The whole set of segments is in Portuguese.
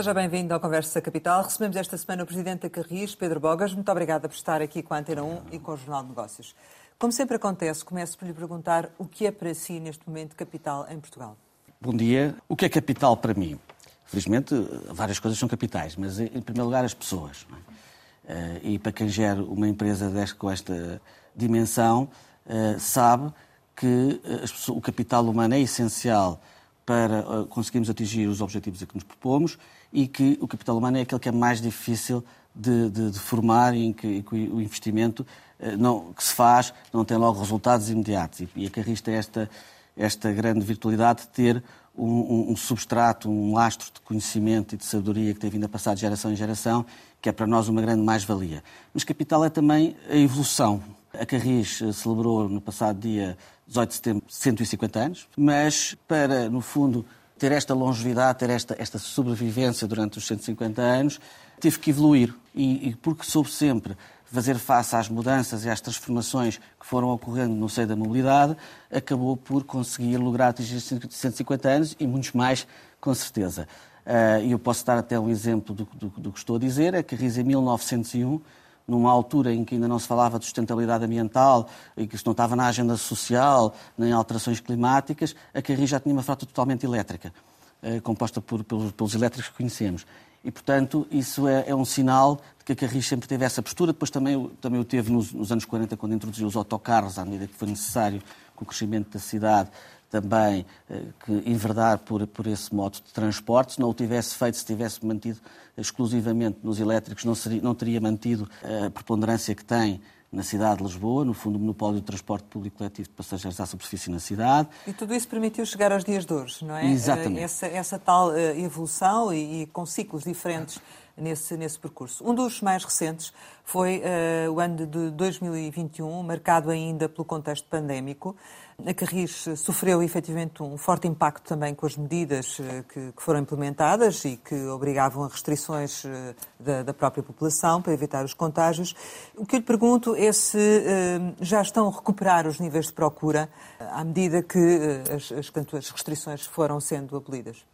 Seja bem-vindo ao Conversa Capital. Recebemos esta semana o Presidente da Carris, Pedro Bogas. Muito obrigada por estar aqui com a Antena 1 e com o Jornal de Negócios. Como sempre acontece, começo por lhe perguntar o que é para si, neste momento, capital em Portugal. Bom dia. O que é capital para mim? Felizmente, várias coisas são capitais, mas em primeiro lugar as pessoas. É? E para quem gera uma empresa desta, com esta dimensão, eh, sabe que eh, o capital humano é essencial para eh, conseguirmos atingir os objetivos a que nos propomos e que o capital humano é aquele que é mais difícil de, de, de formar e em que, que, o investimento eh, não, que se faz não tem logo resultados imediatos. E, e a Carris tem esta, esta grande virtualidade de ter um, um, um, substrato, um lastro de conhecimento e de sabedoria que tem vindo a passar de geração em geração, que é para nós uma grande mais-valia. Mas capital é também a evolução. A Carris eh, celebrou no passado dia 18 de setembro 150 anos, mas para, no fundo, ter esta longevidade, ter esta, esta sobrevivência durante os 150 anos, teve que evoluir. E, e porque soube sempre fazer face às mudanças e às transformações que foram ocorrendo no seio da mobilidade, acabou por conseguir lograr atingir 150 anos e muitos mais, com certeza. Eh, e eu posso dar até um exemplo do, do, do que estou a dizer, é que RIS em 1901 numa altura em que ainda não se falava de sustentabilidade ambiental e que isto não estava na agenda social, nem alterações climáticas, a Carris já tinha uma frota totalmente elétrica, eh, composta por, pelos, pelos elétricos que conhecemos. E, portanto, isso é, é, um sinal de que a Carris sempre teve essa postura. Depois também, também o teve nos, nos anos 40, quando introduziu os autocarros, à medida que foi necessário, com o crescimento da cidade, também eh, que enverdar por, por esse modo de transporte. Se não o tivesse feito, se tivesse mantido exclusivamente nos elétricos, não, seria, não teria mantido a preponderância que tem na cidade de Lisboa, no fundo, o monopólio do transporte público coletivo de passageiros à superfície na cidade. E tudo isso permitiu chegar aos dias de hoje, não é? Exatamente. Essa, essa tal eh, evolução e, e com ciclos diferentes nesse, nesse percurso. Um dos mais recentes foi uh, o ano de 2021, marcado ainda pelo contexto pandémico. A Carris sofreu efetivamente um forte impacto também com as medidas uh, que, que, foram implementadas e que obrigavam a restrições uh, da, da, própria população para evitar os contágios. O que eu lhe pergunto é se já estão a recuperar os níveis de procura à medida que as, as, as restrições foram sendo abolidas.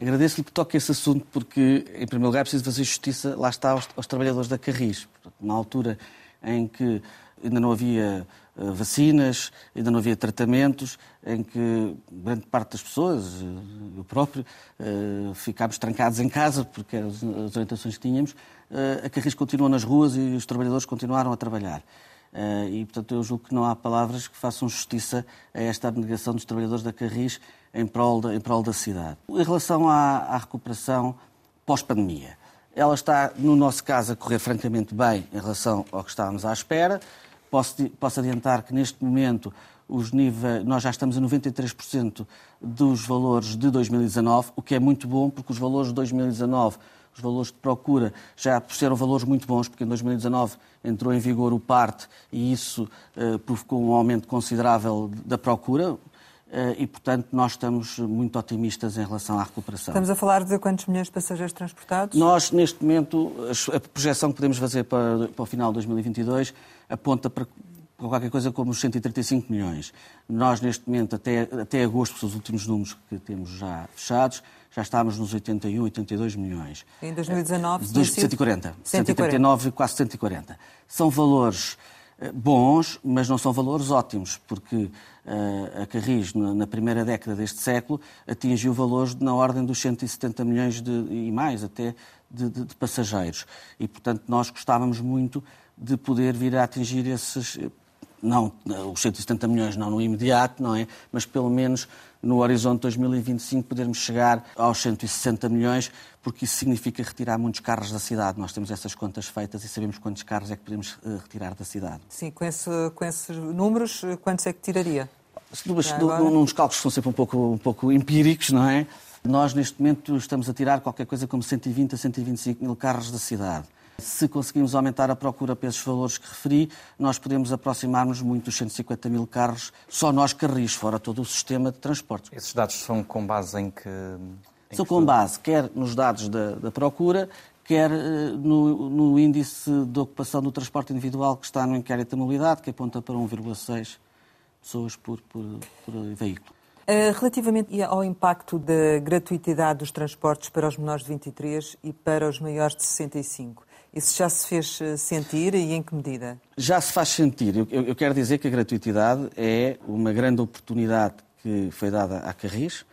Agradeço-lhe que toque esse assunto porque, em primeiro lugar, é preciso fazer justiça, lá está, aos, aos trabalhadores da Carris. Uma altura em que ainda não havia uh, vacinas, ainda não havia tratamentos, em que grande parte das pessoas, uh, eu próprio, uh, ficámos trancados em casa, porque eram as, orientações que tínhamos, a Carris continua nas ruas e os trabalhadores continuaram a trabalhar. e, portanto, eu julgo que não há palavras que façam justiça a esta abnegação dos trabalhadores da Carris em prol, de, em prol da cidade. Em relação à, à recuperação pós-pandemia, ela está, no nosso caso, a correr francamente bem em relação ao que estávamos à espera. Posso, posso adiantar que, neste momento, os níveis, nós já estamos a 93% dos valores de 2019, o que é muito bom, porque os valores de 2019, os valores de procura, já serão valores muito bons, porque em 2019 entrou em vigor o PART e isso uh, provocou um aumento considerável da procura, eh, e, portanto, nós estamos muito otimistas em relação à recuperação. Estamos a falar de quantos milhões de passageiros transportados? Nós, neste momento, a projeção que podemos fazer para, para o final de 2022 aponta para qualquer coisa como os 135 milhões. Nós, neste momento, até, até agosto, os últimos números que temos já fechados, já estávamos nos 81, 82 milhões. Em 2019? 140. 140. 139, quase 140. São valores eh, bons, mas não são valores ótimos, porque uh, a Carris, na, primeira década deste século, atingiu valores na ordem dos 170 milhões de, e mais até de, de, de, passageiros. E, portanto, nós gostávamos muito de poder vir a atingir esses, não os 170 milhões não no imediato, não é? Mas pelo menos no horizonte 2025 podermos chegar aos 160 milhões, porque isso significa retirar muitos carros da cidade. Nós temos essas contas feitas e sabemos quantos carros é que podemos uh, retirar da cidade. Sim, com, esse, com esses números, eh, quantos é que tiraria? Mas, nos cálculos que são sempre um pouco, um pouco empíricos, não é? Nós, neste momento, estamos a tirar qualquer coisa como 120 a 125 mil carros da cidade. Se conseguimos aumentar a procura para esses valores que referi, nós podemos aproximar-nos muito dos 150 mil carros, só nós carris, fora todo o sistema de transporte. Esses dados são com base em que. Em são que com base quer nos dados da, da procura, quer eh, no, no, índice de ocupação do transporte individual que está no inquérito da mobilidade, que aponta para 1,6 pessoas por, por, por veículo. Uh, relativamente ao impacto da gratuitidade dos transportes para os menores de 23 e para os maiores de 65, isso já se fez eh, sentir e em que medida? Já se faz sentir. Eu, eu, quero dizer que a gratuitidade é uma grande oportunidade que foi dada à Carris,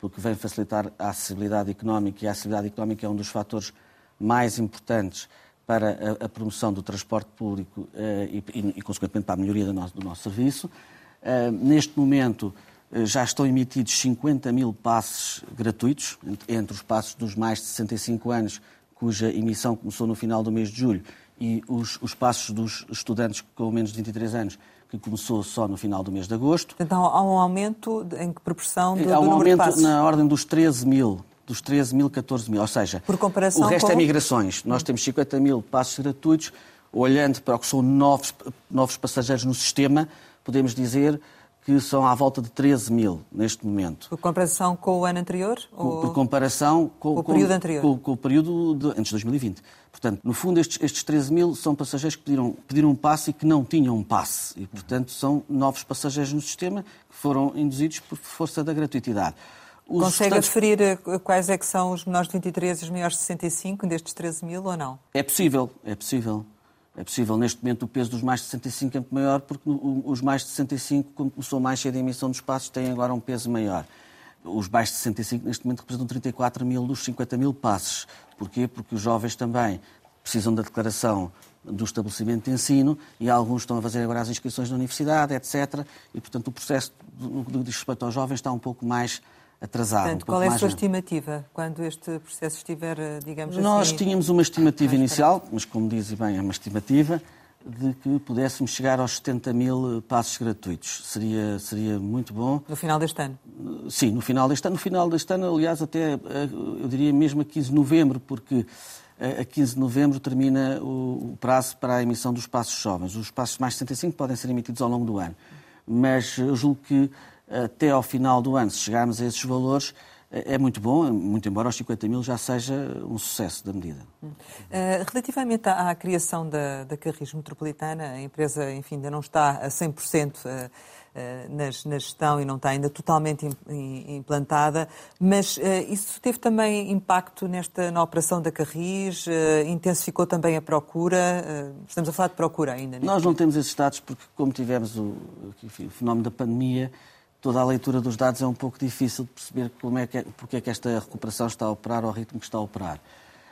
porque vem facilitar a acessibilidade económica e a acessibilidade económica é um dos fatores mais importantes para a, a promoção do transporte público uh, e, e, e, consequentemente, para a melhoria do nosso, do nosso serviço. Uh, neste momento, uh, já estão emitidos 50 mil passes gratuitos, entre, entre os passos dos mais de 65 anos cuja emissão começou no final do mês de julho, e os, os passos dos estudantes com menos de 23 anos, que começou só no final do mês de agosto. Então há um aumento em que proporção do, há um do aumento na ordem dos 13 mil, dos 13 mil, 14 mil, ou seja, Por comparação o resto com... é migrações. Nós temos 50 mil passos gratuitos, olhando para o que são novos, novos passageiros no sistema, podemos dizer que são à volta de 13 mil neste momento. Por comparação com o ano anterior? Ou... Por comparação com, com o período anterior? Com, com o período de, antes de 2020. Portanto, no fundo, estes, estes 13 mil são passageiros que pediram, pediram um passe e que não tinham um passe. E, portanto, são novos passageiros no sistema que foram induzidos por força da gratuitidade. Os Consegue restantes... referir eh, quais é que são os menores de 23 e os maiores de 65 destes 13 mil ou não? É possível, é possível. É possível, neste momento, o peso dos mais de 65 é muito maior, porque os mais de 65, como começou mais cheio de emissão dos passos, têm agora um peso maior. Os mais de 65, neste momento, representam 34 mil dos 50 mil passos. Porquê? Porque os jovens também precisam da declaração do estabelecimento de ensino e alguns estão a fazer agora as inscrições na universidade, etc. E, portanto, o processo, diz respeito aos jovens, está um pouco mais atrasado. Portanto, um qual é a sua mais... estimativa quando este processo estiver, eh, digamos Nós assim... tínhamos uma estimativa inicial, mas como dizem bem, é uma estimativa, de que pudéssemos chegar aos 70 mil passos gratuitos. Seria, seria muito bom. No final deste ano? Sim, no final deste ano. No final deste ano, aliás, até eh, eu diria mesmo a 15 de novembro, porque eh, a 15 de novembro termina o prazo para a emissão dos passos jovens. Os passos mais 65 podem ser emitidos ao longo do ano. Mas eu julgo que até ao final do ano, se chegarmos a esses valores, é muito bom, muito embora os 50 mil já seja um sucesso da medida. Eh, relativamente à, criação da, da Carris Metropolitana, a empresa, enfim, ainda não está a 100% eh, eh, na, na gestão e não está ainda totalmente implantada, mas isso teve também impacto nesta, na operação da Carris, intensificou também a procura, estamos a falar de procura ainda. Nós não temos esses dados porque, como tivemos o, enfim, o fenómeno da pandemia, toda a leitura dos dados é um pouco difícil de perceber como é que é, porque é que esta recuperação está a operar ao ritmo que está a operar.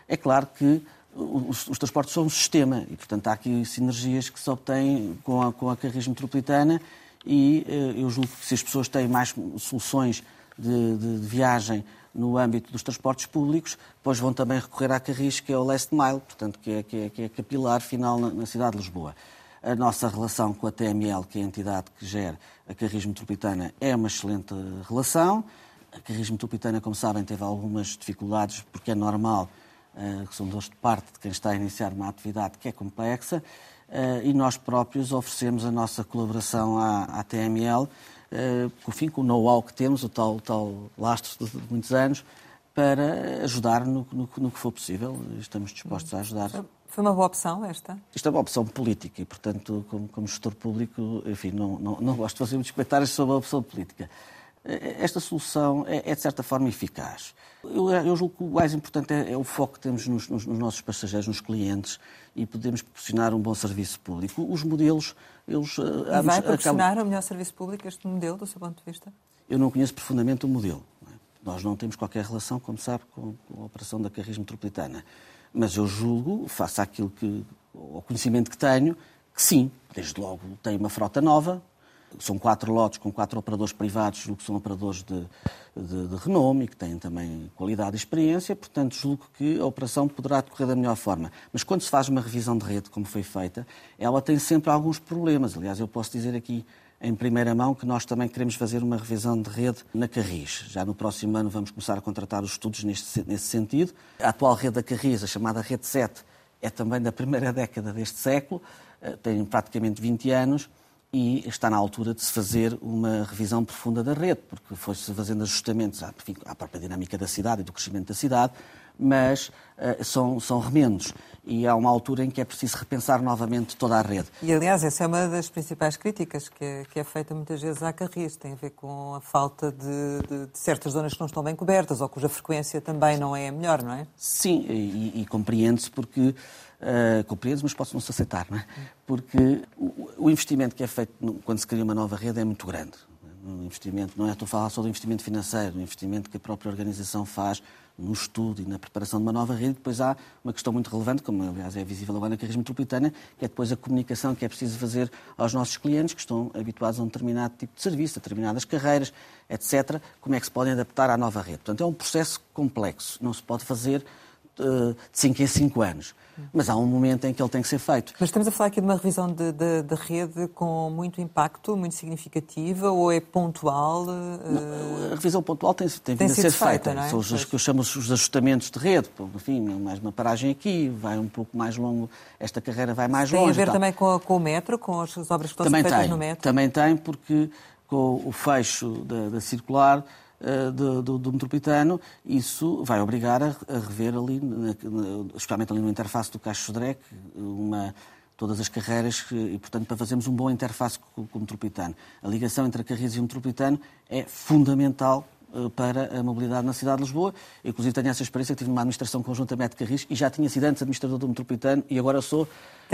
É claro que os, os transportes são um sistema e, portanto, há aqui sinergias que se obtêm com a, com a Carris Metropolitana e eh, eu julgo que se as pessoas têm mais soluções de, de, de, viagem no âmbito dos transportes públicos, depois vão também recorrer à Carris, que é o last mile, portanto, que é, que é, que é capilar final na, na cidade de Lisboa. A nossa relação com a TML, que é a entidade que gera a Carris Metropolitana, é uma excelente relação. A Carris Metropolitana, como sabem, teve algumas dificuldades, porque é normal, uh, que são dores de parte de quem está a iniciar uma atividade que é complexa, uh, e nós próprios oferecemos a nossa colaboração à, à TML, uh, com, fim, com o know-how que temos, o tal, o tal lastro de, de muitos anos, para ajudar no, no, no, que for possível. Estamos dispostos a ajudar. Foi uma boa opção esta? Isto é uma opção política e, portanto, como, como gestor público, enfim, não, não, não gosto de fazer muitos comentários sobre a opção política. Esta solução é, é de certa forma, eficaz. Eu, eu, julgo que o mais importante é, é o foco que temos nos, nos, nos, nossos passageiros, nos clientes, e podemos proporcionar um bom serviço público. Os modelos, eles... Eh, e vai proporcionar acabam... o melhor serviço público, este modelo, do seu ponto de vista? Eu não conheço profundamente o modelo. É? Nós não temos qualquer relação, como sabe, com a operação da Carris Metropolitana. Mas eu julgo, face àquilo que, ao conhecimento que tenho, que sim, desde logo tem uma frota nova, são quatro lotes com quatro operadores privados, julgo que são operadores de, de, de, renome e que têm também qualidade e experiência, portanto, julgo que a operação poderá decorrer da melhor forma. Mas quando se faz uma revisão de rede, como foi feita, ela tem sempre alguns problemas. Aliás, eu posso dizer aqui em primeira mão que nós também queremos fazer uma revisão de rede na Carris. Já no próximo ano vamos começar a contratar os estudos neste, nesse sentido. A atual rede da Carris, a chamada Rede 7, é também da primeira década deste século, eh, tem praticamente 20 anos e está na altura de se fazer uma revisão profunda da rede, porque foi-se fazendo ajustamentos à, enfim, à própria dinâmica da cidade e do crescimento da cidade, mas uh, são, são remendos e há uma altura em que é preciso repensar novamente toda a rede. E, aliás, essa é uma das principais críticas que é, que é feita muitas vezes à Carris, tem a ver com a falta de, de, de, certas zonas que não estão bem cobertas ou cuja frequência também não é a melhor, não é? Sim, e, e compreende-se porque uh, compreende mas pode não se aceitar, não é? Porque o, o investimento que é feito quando se cria uma nova rede é muito grande. Um investimento, não é estou a falar só do investimento financeiro, o investimento que a própria organização faz no estudo e na preparação de uma nova rede. Depois há uma questão muito relevante, como aliás é visível agora na carreira metropolitana, que é depois a comunicação que é preciso fazer aos nossos clientes que estão habituados a um determinado tipo de serviço, a determinadas carreiras, etc. Como é que se podem adaptar à nova rede. Portanto, é um processo complexo. Não se pode fazer uh, de 5 em 5 anos. Mas há um momento em que ele tem que ser feito. Mas estamos a falar aqui de uma revisão de, de, de rede com muito impacto, muito significativa, ou é pontual? Uh... a revisão pontual tem, tem, tem vindo a ser feita. feita. É? São os, que eu chamo os ajustamentos de rede. Enfim, mais uma paragem aqui, vai um pouco mais longo, esta carreira vai mais tem longe. Tem a ver também com, com, o metro, com as obras que estão também feitas tem, no metro? Também tem, porque com o fecho da, da circular eh, do, do, do, metropolitano, isso vai obrigar a, rever ali, especialmente ali no interface do Caixo Sodrec, uma, todas as carreiras e, portanto, para fazermos um bom interface com, com o metropolitano. A ligação entre a Carris e o metropolitano é fundamental eh, para a mobilidade na cidade de Lisboa. Eu, inclusive, tenho essa experiência, tive uma administração conjuntamente de Carris e já tinha sido antes administrador do Metropolitano e agora sou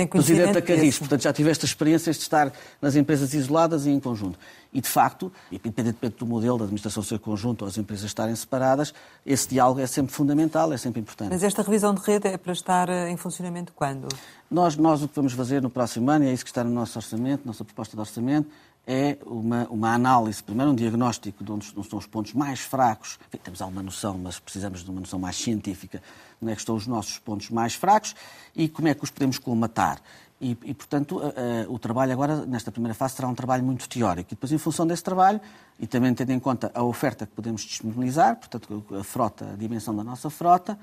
presidente da Carris. Portanto, já tive esta experiência de estar nas empresas isoladas e em conjunto. E, de facto, independentemente do modelo da administração ser conjunto ou as empresas estarem separadas, esse diálogo é sempre fundamental, é sempre importante. Mas esta revisão de rede é para estar eh, em funcionamento quando? Nós, nós o que vamos fazer no próximo ano, e é isso que está no nosso orçamento, nossa proposta de orçamento, é uma, uma análise, primeiro um diagnóstico de onde estão os pontos mais fracos. Enfim, temos alguma noção, mas precisamos de uma noção mais científica, onde é que estão os nossos pontos mais fracos e como é que os podemos colmatar. E, e portanto, o trabalho agora, nesta primeira fase, será um trabalho muito teórico. E depois, em função desse trabalho, e também tendo em conta a oferta que podemos disponibilizar, portanto, a frota, a dimensão da nossa frota,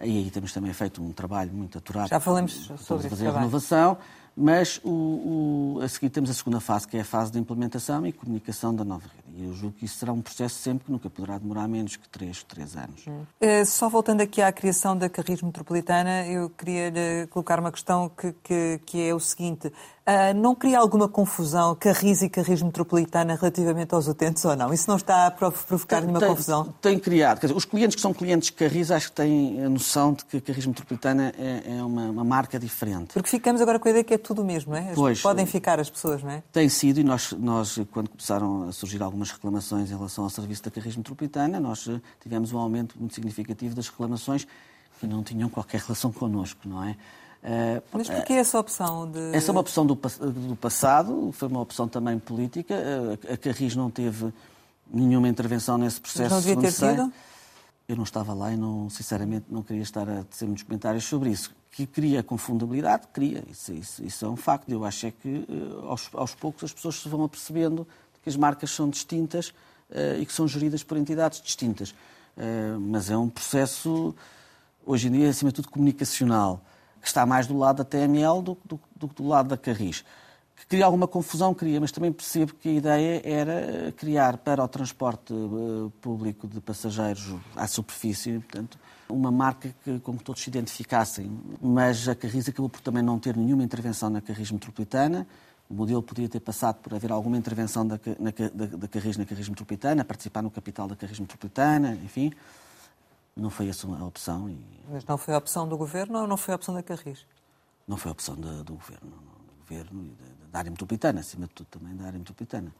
e aí temos também feito um trabalho muito aturado. Já falamos sobre a renovação. Mas o, o, a seguir temos a segunda fase, que é a fase de implementação e comunicação da nova rede. E eu julgo que isso será um processo sempre que nunca poderá demorar menos que três, três anos. Hum. Uh, só voltando aqui à criação da Carris Metropolitana, eu queria lhe colocar uma questão que, que, que é o seguinte. Uh, não cria alguma confusão Carris e Carris Metropolitana relativamente aos utentes ou não? Isso não está a provocar tem, nenhuma tem, confusão? Tem criado. Dizer, os clientes que são clientes Carris acho que têm a noção de que Carris Metropolitana é, é uma, uma, marca diferente. Porque ficamos agora com a ideia que é tudo o mesmo, não é? Pois, Podem ficar as pessoas, não é? Tem sido, e nós, nós, quando começaram a surgir algumas reclamações em relação ao serviço da Carris Metropolitana, nós eh, tivemos um aumento muito significativo das reclamações que não tinham qualquer relação connosco, não é? Uh, Mas porquê essa opção? De... Essa é uma opção do, do passado, foi uma opção também política. A, Carris não teve nenhuma intervenção nesse processo. Mas não devia ter sido? Eu não estava lá e, não, sinceramente, não queria estar a dizer muitos comentários sobre isso. Que cria confundabilidade, cria. Isso, isso, isso é um facto. Eu acho é que, uh, aos, aos, poucos, as pessoas se vão apercebendo que as marcas são distintas uh, e que são geridas por entidades distintas. mas é um processo, hoje em dia, acima de tudo, comunicacional que está mais do lado da TML do que do, do, do, lado da Carris. Que cria alguma confusão, cria, mas também percebo que a ideia era criar para o transporte uh, público de passageiros à superfície, portanto, uma marca que, com que todos se identificassem. Mas a Carris acabou por também não ter nenhuma intervenção na Carris Metropolitana. O modelo podia ter passado por haver alguma intervenção da, na, da, da Carris na Carris Metropolitana, participar no capital da Carris Metropolitana, enfim. Não foi essa a opção. E... Mas não foi a opção do governo ou não foi a opção da Carris? Não foi a opção do, do governo, do governo e da, da área metropolitana, acima de tudo também da área metropolitana.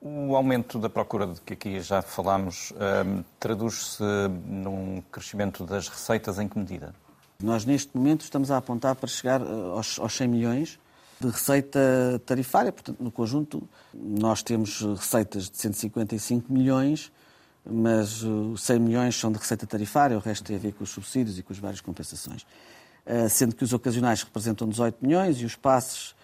O aumento da procura de que aqui já falámos um, traduz-se num crescimento das receitas em que medida? Nós, neste momento, estamos a apontar para chegar eh, aos, aos 100 milhões de receita tarifária. Portanto, no conjunto, nós temos receitas de 155 milhões mas os 100 milhões são de receita tarifária, o resto tem a ver com os subsídios e com as várias compensações. Eh, sendo que os ocasionais representam 18 milhões e os passes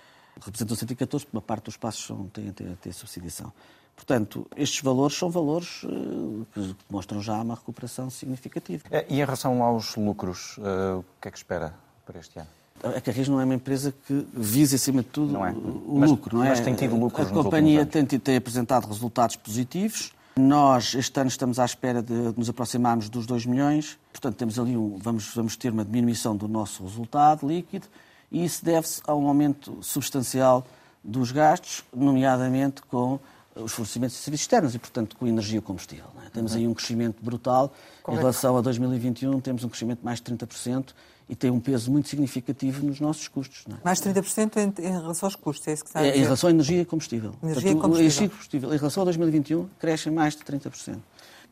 representam 114, porque uma parte dos passos são, tem, tem, tem subsidiação. Portanto, estes valores são valores uh, que demonstram já uma recuperação significativa. Eh, e em relação aos lucros, uh, o que é que espera para este ano? A Carris não é uma empresa que visa, acima de tudo, é. o mas, lucro. Não é? Mas tem tido lucros A companhia tem, tem apresentado resultados positivos, Nós, este ano, estamos à espera de nos aproximarmos dos 2 milhões. Portanto, temos ali um, vamos, vamos ter uma diminuição do nosso resultado líquido e isso deve-se a um aumento substancial dos gastos, nomeadamente com os fornecimentos de serviços externos e, portanto, com energia e combustível. É? Temos aí um crescimento brutal. Em relação a 2021, temos um crescimento de mais de 30% e tem um peso muito significativo nos nossos custos. É? Mais 30% em, em relação aos custos, é isso que está a dizer? É, em relação à energia e combustível. Energia Portanto, e combustível. Energia e combustível. Em relação a 2021, crescem mais de 30%.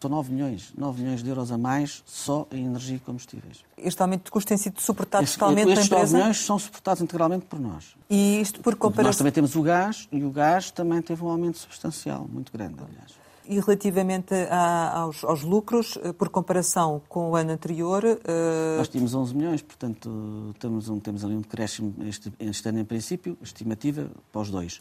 São 9 milhões, 9 milhões de euros a mais só em energia e combustíveis. Este aumento de custos tem sido suportado totalmente pela empresa? Estes 9 milhões são suportados integralmente por nós. E isto por comparação... Nós também temos o gás e o gás também teve um aumento substancial, muito grande, aliás. E relativamente a, aos, aos, lucros, eh, por comparação com o ano anterior... Uh... Nós tínhamos 11 milhões, portanto temos, um, temos ali um decréscimo este, este ano em princípio, estimativa para os dois.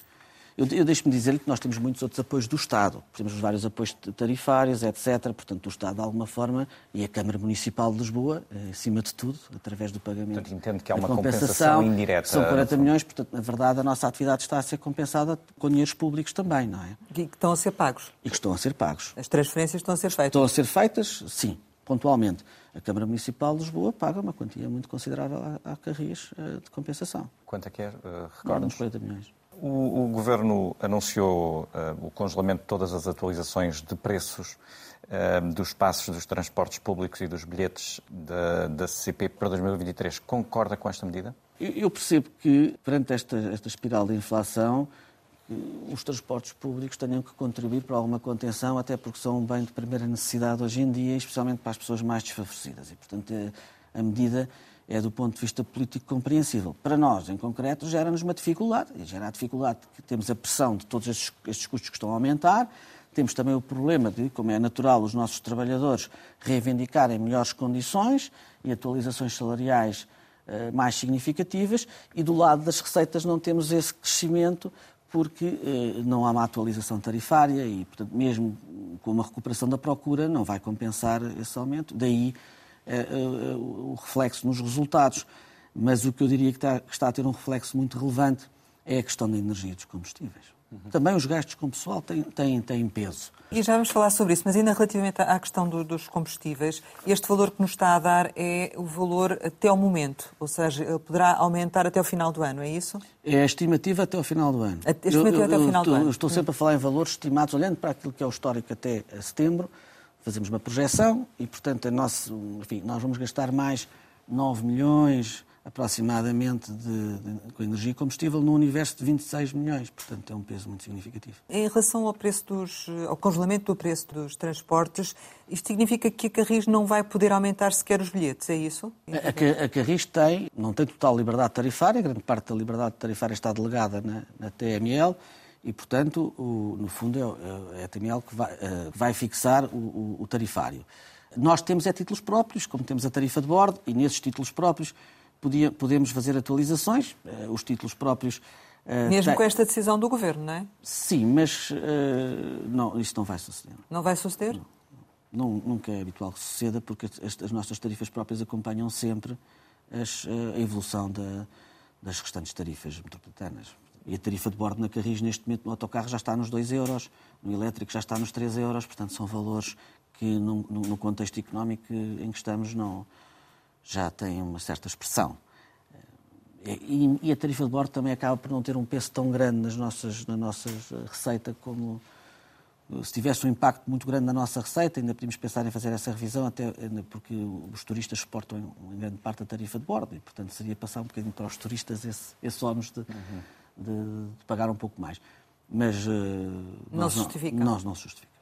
Eu, eu deixo-me dizer-lhe que nós temos muitos outros apoios do Estado. Temos vários apoios tarifários, etc. Portanto, o Estado, de alguma forma, e a Câmara Municipal de Lisboa, eh, acima de tudo, através do pagamento portanto, entendo que há uma compensação, compensação indireta. São 40 milhões, portanto, na verdade, a nossa atividade está a ser compensada com dinheiros públicos também, não é? E que estão a ser pagos. E que estão a ser pagos. As transferências estão a ser feitas. Estão a ser feitas, sim, pontualmente. A Câmara Municipal de Lisboa paga uma quantia muito considerável a, a Carris eh, de compensação. Quanto é que é? Uh, Recorda-nos? 40 milhões. O, o Governo anunciou uh, o congelamento de todas as atualizações de preços uh, dos passos dos transportes públicos e dos bilhetes da, da CP para 2023. Concorda com esta medida? Eu, eu percebo que, perante esta, esta espiral de inflação, os transportes públicos tenham que contribuir para alguma contenção, até porque são um bem de primeira necessidade hoje em dia, especialmente para as pessoas mais desfavorecidas. E, portanto, a medida é, do ponto de vista político, compreensível. Para nós, em concreto, gera-nos uma dificuldade. E gera a dificuldade que temos a pressão de todos estes, estes custos que estão a aumentar, temos também o problema de, como é natural, os nossos trabalhadores reivindicarem melhores condições e atualizações salariais uh, mais significativas, e do lado das receitas não temos esse crescimento porque uh, não há uma atualização tarifária e, portanto, mesmo com uma recuperação da procura, não vai compensar esse aumento. Daí eh, eh, o reflexo nos resultados. Mas o que eu diria que está, que está a ter um reflexo muito relevante é a questão da energia dos combustíveis. Uhum. Também os gastos com pessoal têm, têm, têm peso. E já vamos falar sobre isso, mas ainda relativamente à questão do, dos combustíveis, este valor que nos está a dar é o valor até ao momento, ou seja, ele poderá aumentar até ao final do ano, é isso? É a estimativa até ao final do ano. A estimativa eu, até ao final do ano. Estou sempre a falar em valores estimados, olhando para aquilo que é o histórico até setembro, fazemos uma projeção e, portanto, nosso, enfim, nós vamos gastar mais 9 milhões aproximadamente de, de, com energia e combustível no universo de 26 milhões. Portanto, é um peso muito significativo. Em relação ao preço dos, ao congelamento do preço dos transportes, isto significa que a Carris não vai poder aumentar sequer os bilhetes, é isso? A, a Carris tem, não tem total liberdade tarifária, grande parte da liberdade tarifária está delegada na, na TML, e, portanto, o, no fundo, é, é a TML que vai, uh, vai fixar o, o, tarifário. Nós temos é títulos próprios, como temos a tarifa de bordo, e nesses títulos próprios podia, podemos fazer atualizações. Uh, os títulos próprios. Uh, Mesmo tem... com esta decisão do Governo, não é? Sim, mas não, isto não vai suceder. Não vai suceder? Não. não nunca é habitual que suceda, porque as, as nossas tarifas próprias acompanham sempre as, a evolução da, das restantes tarifas metropolitanas. E a tarifa de bordo na Carris, neste momento, no autocarro já está nos 2 euros, no elétrico já está nos 3 euros, portanto, são valores que, no, no contexto económico em que estamos, não, já têm uma certa expressão. Eh, e, e, a tarifa de bordo também acaba por não ter um peso tão grande nas nossas, na nossa receita como eh, se tivesse um impacto muito grande na nossa receita, ainda podíamos pensar em fazer essa revisão, até porque os turistas suportam em grande parte a tarifa de bordo e, portanto, seria passar um bocadinho para os turistas esse, esse ónus de, uhum de, de pagar um pouco mais. Mas uh, não justifica. Nós não se justifica.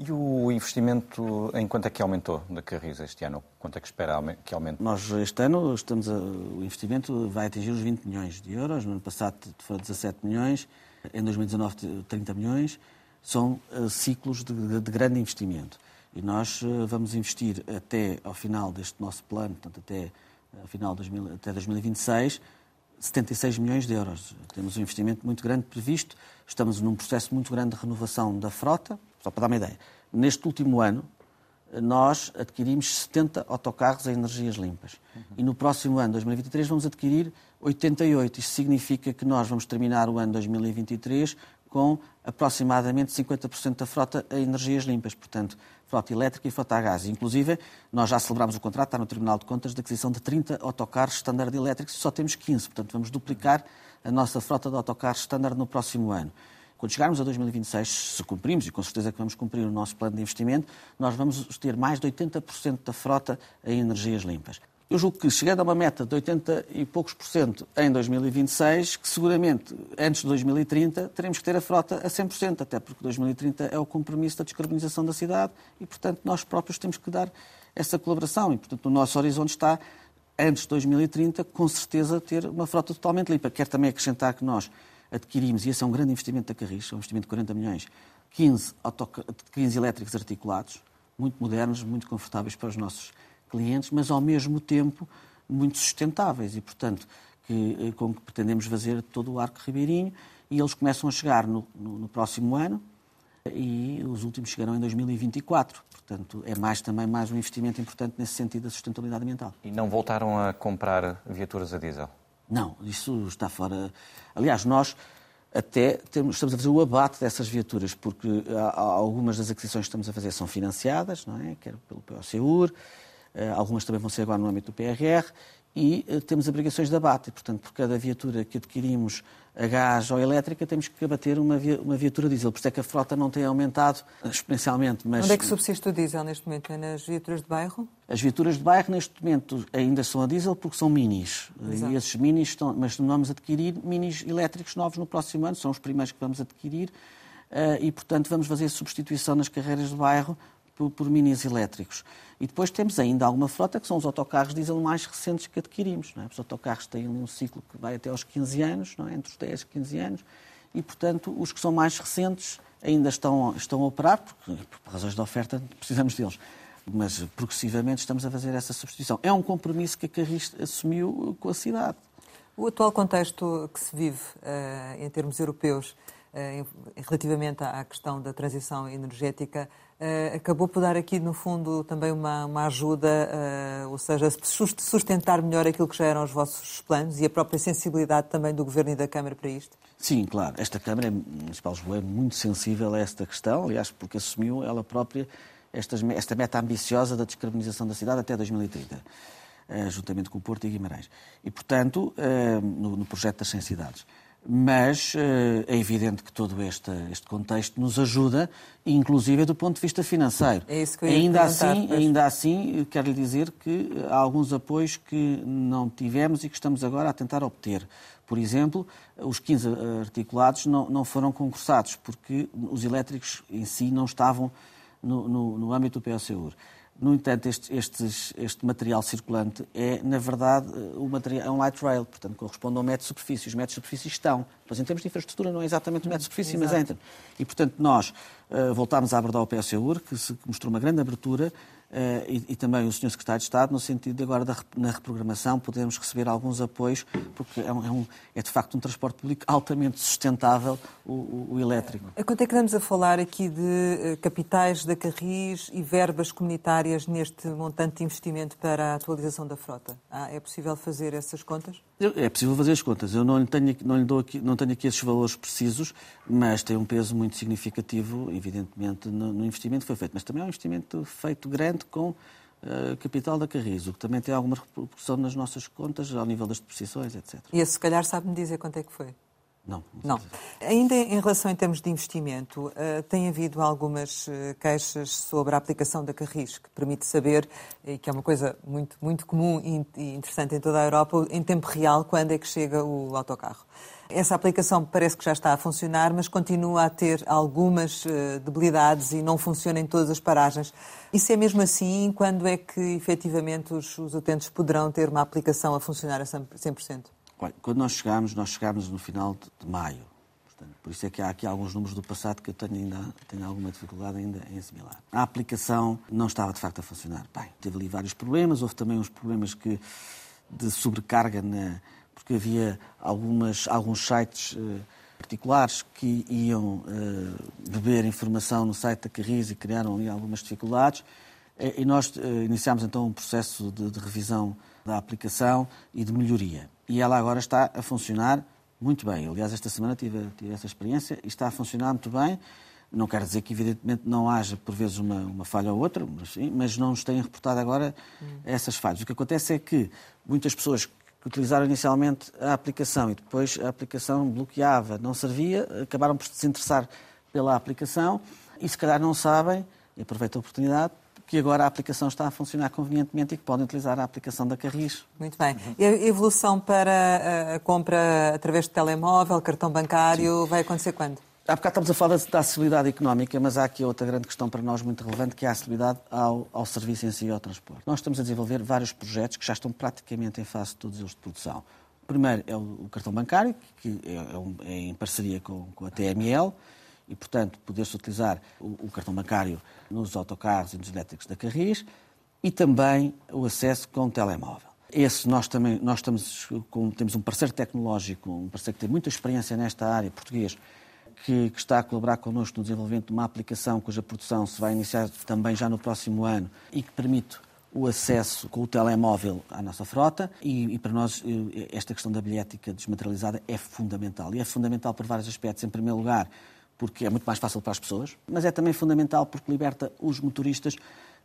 E o investimento, em quanto é que aumentou da Carris este ano? Quanto é que espera que aumente? Nós, este ano, estamos a, o investimento vai atingir os 20 milhões de euros. No ano passado foram 17 milhões. Em 2019, 30 milhões. São uh, ciclos de, de, de, grande investimento. E nós uh, vamos investir até ao final deste nosso plano, portanto, até, ao final de 2000, até 2026, 76 milhões de euros. Temos um investimento muito grande previsto. Estamos num processo muito grande de renovação da frota. Só para dar uma ideia. Neste último ano, nós adquirimos 70 autocarros a energias limpas. Uhum. E no próximo ano, 2023, vamos adquirir 88. Isto significa que nós vamos terminar o ano 2023 com aproximadamente 50% da frota a energias limpas, portanto, frota elétrica e frota a gás. Inclusive, nós já celebramos o contrato, está no Tribunal de Contas, de aquisição de 30 autocarros standard elétricos, só temos 15, portanto, vamos duplicar a nossa frota de autocarros standard no próximo ano. Quando chegarmos a 2026, se cumprimos, e com certeza que vamos cumprir o nosso plano de investimento, nós vamos ter mais de 80% da frota em energias limpas. Eu julgo que, chegando a uma meta de 80 e poucos por cento em 2026, que seguramente antes de 2030 teremos que ter a frota a 100%, até porque 2030 é o compromisso da descarbonização da cidade e, portanto, nós próprios temos que dar essa colaboração. E, portanto, o nosso horizonte está, antes de 2030, com certeza, ter uma frota totalmente limpa. Quero também acrescentar que nós adquirimos, e esse é um grande investimento da Carris, é um investimento de 40 milhões, 15, 15 elétricos articulados, muito modernos, muito confortáveis para os nossos clientes, mas ao mesmo tempo muito sustentáveis e, portanto, que, eh, com que pretendemos fazer todo o arco ribeirinho e eles começam a chegar no, no, no próximo ano e os últimos chegarão em 2024. Portanto, é mais também mais um investimento importante nesse sentido da sustentabilidade ambiental. E não voltaram a comprar viaturas a diesel? Não, isso está fora. Aliás, nós até temos, estamos a fazer o abate dessas viaturas, porque algumas das aquisições que estamos a fazer são financiadas, não é? quer pelo POCUR, algumas também vão ser agora no âmbito do PRR, e eh, temos obrigações de abate. Portanto, por cada viatura que adquirimos a gás ou elétrica, temos que abater uma, uma viatura diesel. Por isso é que a frota não tem aumentado exponencialmente. Mas... Onde é que subsiste o diesel neste momento? É nas viaturas de bairro? As viaturas de bairro, neste momento, ainda são a diesel porque são minis. Exato. E esses minis estão... Mas vamos adquirir minis elétricos novos no próximo ano, são os primeiros que vamos adquirir. Eh, e, portanto, vamos fazer substituição nas carreiras de bairro por, por minis elétricos. E depois temos ainda alguma frota, que são os autocarros diesel mais recentes que adquirimos. É? Os autocarros têm um ciclo que vai até aos 15 anos, é? entre os 10 e 15 anos, e, portanto, os que são mais recentes ainda estão, estão a operar, porque por razões de oferta precisamos deles. Mas progressivamente estamos a fazer essa substituição. É um compromisso que a Carris assumiu com a cidade. O atual contexto que se vive uh, em termos europeus uh, relativamente à questão da transição energética Uh, acabou por dar aqui, no fundo, também uma, uma ajuda, uh, ou seja, sustentar melhor aquilo que já eram os vossos planos e a própria sensibilidade também do Governo e da Câmara para isto? Sim, claro. Esta Câmara Municipal de Lisboa é muito sensível a esta questão, aliás, porque assumiu ela própria estas, esta meta ambiciosa da descarbonização da cidade até 2030, uh, eh, juntamente com o Porto e Guimarães. E, portanto, no, no projeto das 100 cidades mas eh, é evidente que todo este, este contexto nos ajuda, inclusive do ponto de vista financeiro. É isso que eu ia ainda assim, mas... ainda assim, quero lhe dizer que há alguns apoios que não tivemos e que estamos agora a tentar obter. Por exemplo, os 15 articulados não, não foram concursados, porque os elétricos em si não estavam no, no, no âmbito do PSEUR. No entanto, este, este, este, material circulante é, na verdade, o material, é um light rail, portanto, corresponde ao metro de superfície. Os metros de superfície estão. Mas, em termos de infraestrutura, não é exatamente o metro de superfície, Exato. mas entram. E, portanto, nós uh, voltámos a abordar o PSEUR, que, se, mostrou uma grande abertura, e, e, também o Sr. Secretário de Estado, no sentido de agora da, na reprogramação podermos receber alguns apoios, porque é, um, é, um, é, de facto um transporte público altamente sustentável, o, o, o elétrico. A quanto é que estamos a falar aqui de uh, capitais da Carris e verbas comunitárias neste montante de investimento para a atualização da frota? Ah, é possível fazer essas contas? É possível fazer as contas. Eu não, tenho, não, lhe aqui, não tenho aqui esses valores precisos, mas tem um peso muito significativo, evidentemente, no, no investimento que foi feito. Mas também é um investimento feito grande com uh, capital da Carrizo, que também tem alguma repercussão nas nossas contas, ao nível das depreciações, etc. E esse, se calhar, sabe-me dizer quanto é que foi? Não. Não. Ainda em relação em termos de investimento, uh, tem havido algumas uh, queixas sobre a aplicação da Carris, que permite saber, e que é uma coisa muito, muito comum e interessante em toda a Europa, em tempo real, quando é que chega o autocarro. Essa aplicação parece que já está a funcionar, mas continua a ter algumas uh, debilidades e não funciona em todas as paragens. Isso é mesmo assim? Quando é que efetivamente os, os utentes poderão ter uma aplicação a funcionar a 100%? Quando nós chegámos, nós chegámos no final de, de maio. Portanto, por isso é que há aqui alguns números do passado que eu tenho ainda tenho alguma dificuldade ainda em assimilar. A aplicação não estava de facto a funcionar. Bem, teve ali vários problemas, houve também uns problemas que, de sobrecarga, na, porque havia algumas, alguns sites uh, particulares que iam uh, beber informação no site da Carris e criaram ali algumas dificuldades. E, e nós uh, iniciámos então um processo de, de revisão da aplicação e de melhoria. E ela agora está a funcionar muito bem. Aliás, esta semana tive, tive essa experiência e está a funcionar muito bem. Não quer dizer que, evidentemente, não haja, por vezes, uma, uma falha ou outra, mas, sim, mas não nos têm reportado agora hum. essas falhas. O que acontece é que muitas pessoas que utilizaram inicialmente a aplicação e depois a aplicação bloqueava, não servia, acabaram por se desinteressar pela aplicação e, se calhar, não sabem, e aproveito a oportunidade, que agora a aplicação está a funcionar convenientemente e que podem utilizar a aplicação da Carris. Muito bem. E a evolução para a compra através de telemóvel, cartão bancário, Sim. vai acontecer quando? Há bocado estamos a falar da acessibilidade económica, mas há aqui outra grande questão para nós muito relevante, que é a acessibilidade ao, ao serviço em si e ao transporte. Nós estamos a desenvolver vários projetos que já estão praticamente em fase de todos eles de produção. O primeiro é o, o cartão bancário, que é, é, um, é em parceria com, com a TML, e, portanto, poder-se utilizar o, o, cartão bancário nos autocarros e nos elétricos da Carris e também o acesso com o telemóvel. Esse nós também nós estamos com, temos um parceiro tecnológico, um parceiro que tem muita experiência nesta área, português, que, que, está a colaborar connosco no desenvolvimento de uma aplicação cuja produção se vai iniciar também já no próximo ano e que permite o acesso com o telemóvel à nossa frota e, e, para nós eh, esta questão da bilhética desmaterializada é fundamental. E é fundamental por vários aspectos. Em primeiro lugar, porque é muito mais fácil para as pessoas, mas é também fundamental porque liberta os motoristas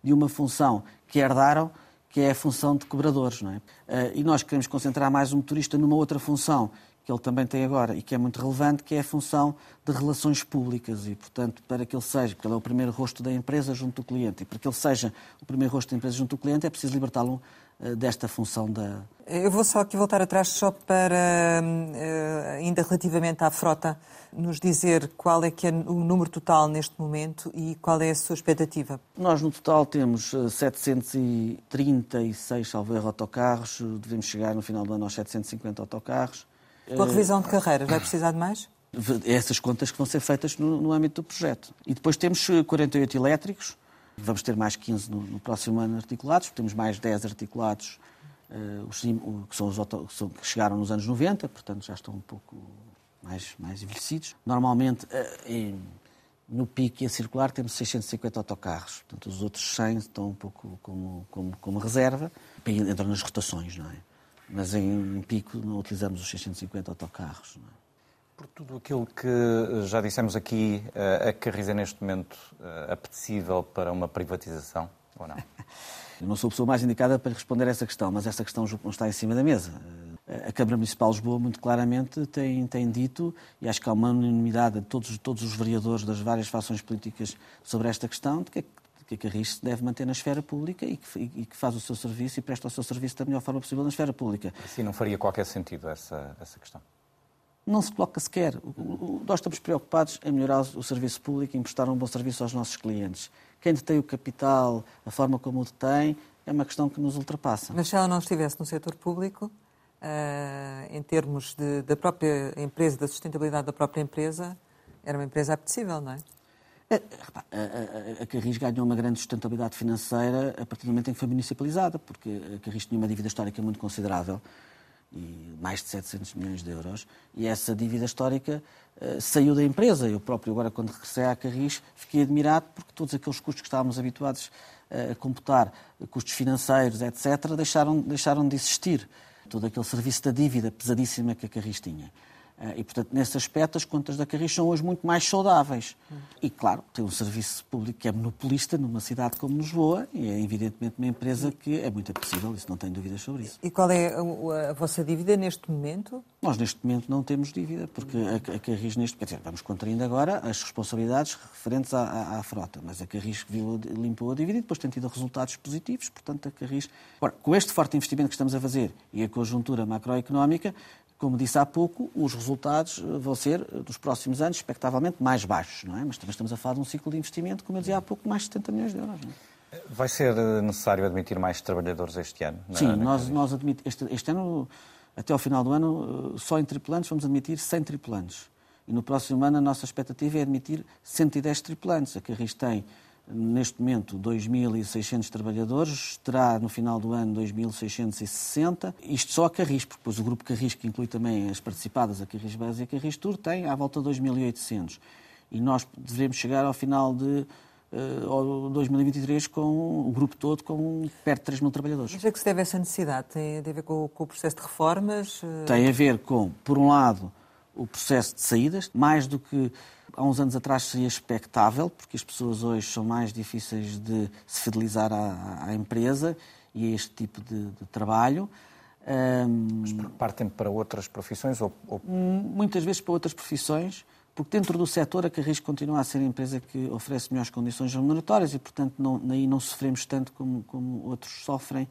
de uma função que herdaram, que é a função de cobradores. Não é? Eh, e nós queremos concentrar mais o motorista numa outra função que ele também tem agora e que é muito relevante, que é a função de relações públicas e, portanto, para que ele seja, porque ele é o primeiro rosto da empresa junto do cliente, e para que ele seja o primeiro rosto da empresa junto do cliente é preciso libertá-lo uh, desta função da... Eu vou só aqui voltar atrás só para, uh, ainda relativamente à frota, nos dizer qual é que é o número total neste momento e qual é a sua expectativa. Nós, no total, temos 736, salvo erro, autocarros. Devemos chegar, no final do ano, aos 750 autocarros. Com a revisão de carreiras, vai precisar de mais? Essas contas que vão ser feitas no, no âmbito do projeto. E depois temos 48 elétricos, vamos ter mais 15 no, no próximo ano articulados, temos mais 10 articulados uh, os, que, são os que, são, que chegaram nos anos 90, portanto já estão um pouco mais, mais envelhecidos. Normalmente, uh, em, no pico e a circular temos 650 autocarros, portanto os outros 100 estão um pouco como, como, como reserva, entram nas rotações, não é? Mas em, pico não utilizamos os 650 autocarros. Não é? Por tudo aquilo que já dissemos aqui, eh, a Carris é neste momento eh, apetecível para uma privatização ou não? Eu não sou a pessoa mais indicada para responder a essa questão, mas essa questão não está em cima da mesa. Eh, a Câmara Municipal de Lisboa, muito claramente, tem, tem dito, e acho que há uma unanimidade de todos, todos os vereadores das várias fações políticas sobre esta questão, de que que a Carris se deve manter na esfera pública e que, e que, faz o seu serviço e presta o seu serviço da melhor forma possível na esfera pública. Assim não faria qualquer sentido essa, essa questão? Não se coloca sequer. Nós estamos preocupados em melhorar o serviço público e em prestar um bom serviço aos nossos clientes. Quem detém o capital, a forma como o detém, é uma questão que nos ultrapassa. Mas se ela não estivesse no setor público, uh, em termos de, da própria empresa, da sustentabilidade da própria empresa, era uma empresa apetecível, não é? A, a, Carris ganhou uma grande sustentabilidade financeira a partir do momento em que foi municipalizada, porque a Carris tinha uma dívida histórica muito considerável, e mais de 700 milhões de euros, e essa dívida histórica saiu da empresa. Eu próprio, agora, quando regressei à Carris, fiquei admirado porque todos aqueles custos que estávamos habituados a computar, custos financeiros, etc., deixaram, deixaram de existir. Todo aquele serviço da dívida pesadíssima que a Carris tinha. Eh, e, portanto, nesse aspecto, as contas da Carris são hoje muito mais saudáveis. E, claro, tem um serviço público que é monopolista numa cidade como Lisboa e é, evidentemente, uma empresa que é muito possível, isso não tenho dúvidas sobre isso. E qual é a, vossa dívida neste momento? Nós, neste momento, não temos dívida, porque a, a Carris, neste quer dizer, vamos contraindo agora as responsabilidades referentes à, à, à frota, mas a Carris viu, limpou a dívida e depois tem tido resultados positivos, portanto, a Carris... Agora, com este forte investimento que estamos a fazer e a conjuntura macroeconómica, como disse há pouco, os resultados eh, vão ser, eh, dos próximos anos, expectavelmente mais baixos, não é? Mas também estamos a falar de um ciclo de investimento, como eu dizia há pouco, de mais de 70 milhões de euros. É? Vai ser eh, necessário admitir mais trabalhadores este ano? Sim, nós, nós admitimos, este, este, ano, até ao final do ano, só em tripulantes vamos admitir 100 tripulantes. E no próximo ano a nossa expectativa é admitir 110 tripulantes. A Carris tem neste momento 2.600 trabalhadores, terá no final do ano 2.660, isto só a Carris, porque depois o grupo Carris, que inclui também as participadas, a Carris Base e a Carris Tour, tem à volta de 2.800. E nós devemos chegar ao final de uh, 2023 com o grupo todo com perto de 3 mil trabalhadores. Mas é que se deve essa necessidade? Tem a ver com, com o processo de reformas? Uh... Tem a ver com, por um lado, o processo de saídas, mais do que há uns anos atrás seria expectável, porque as pessoas hoje são mais difíceis de se fidelizar à, à empresa e a este tipo de, de trabalho. Mas partem para outras profissões? Ou, ou... Muitas vezes para outras profissões, porque dentro do setor a Carris continua a ser a empresa que oferece melhores condições remuneratórias e, portanto, não, aí não sofremos tanto como, como outros sofrem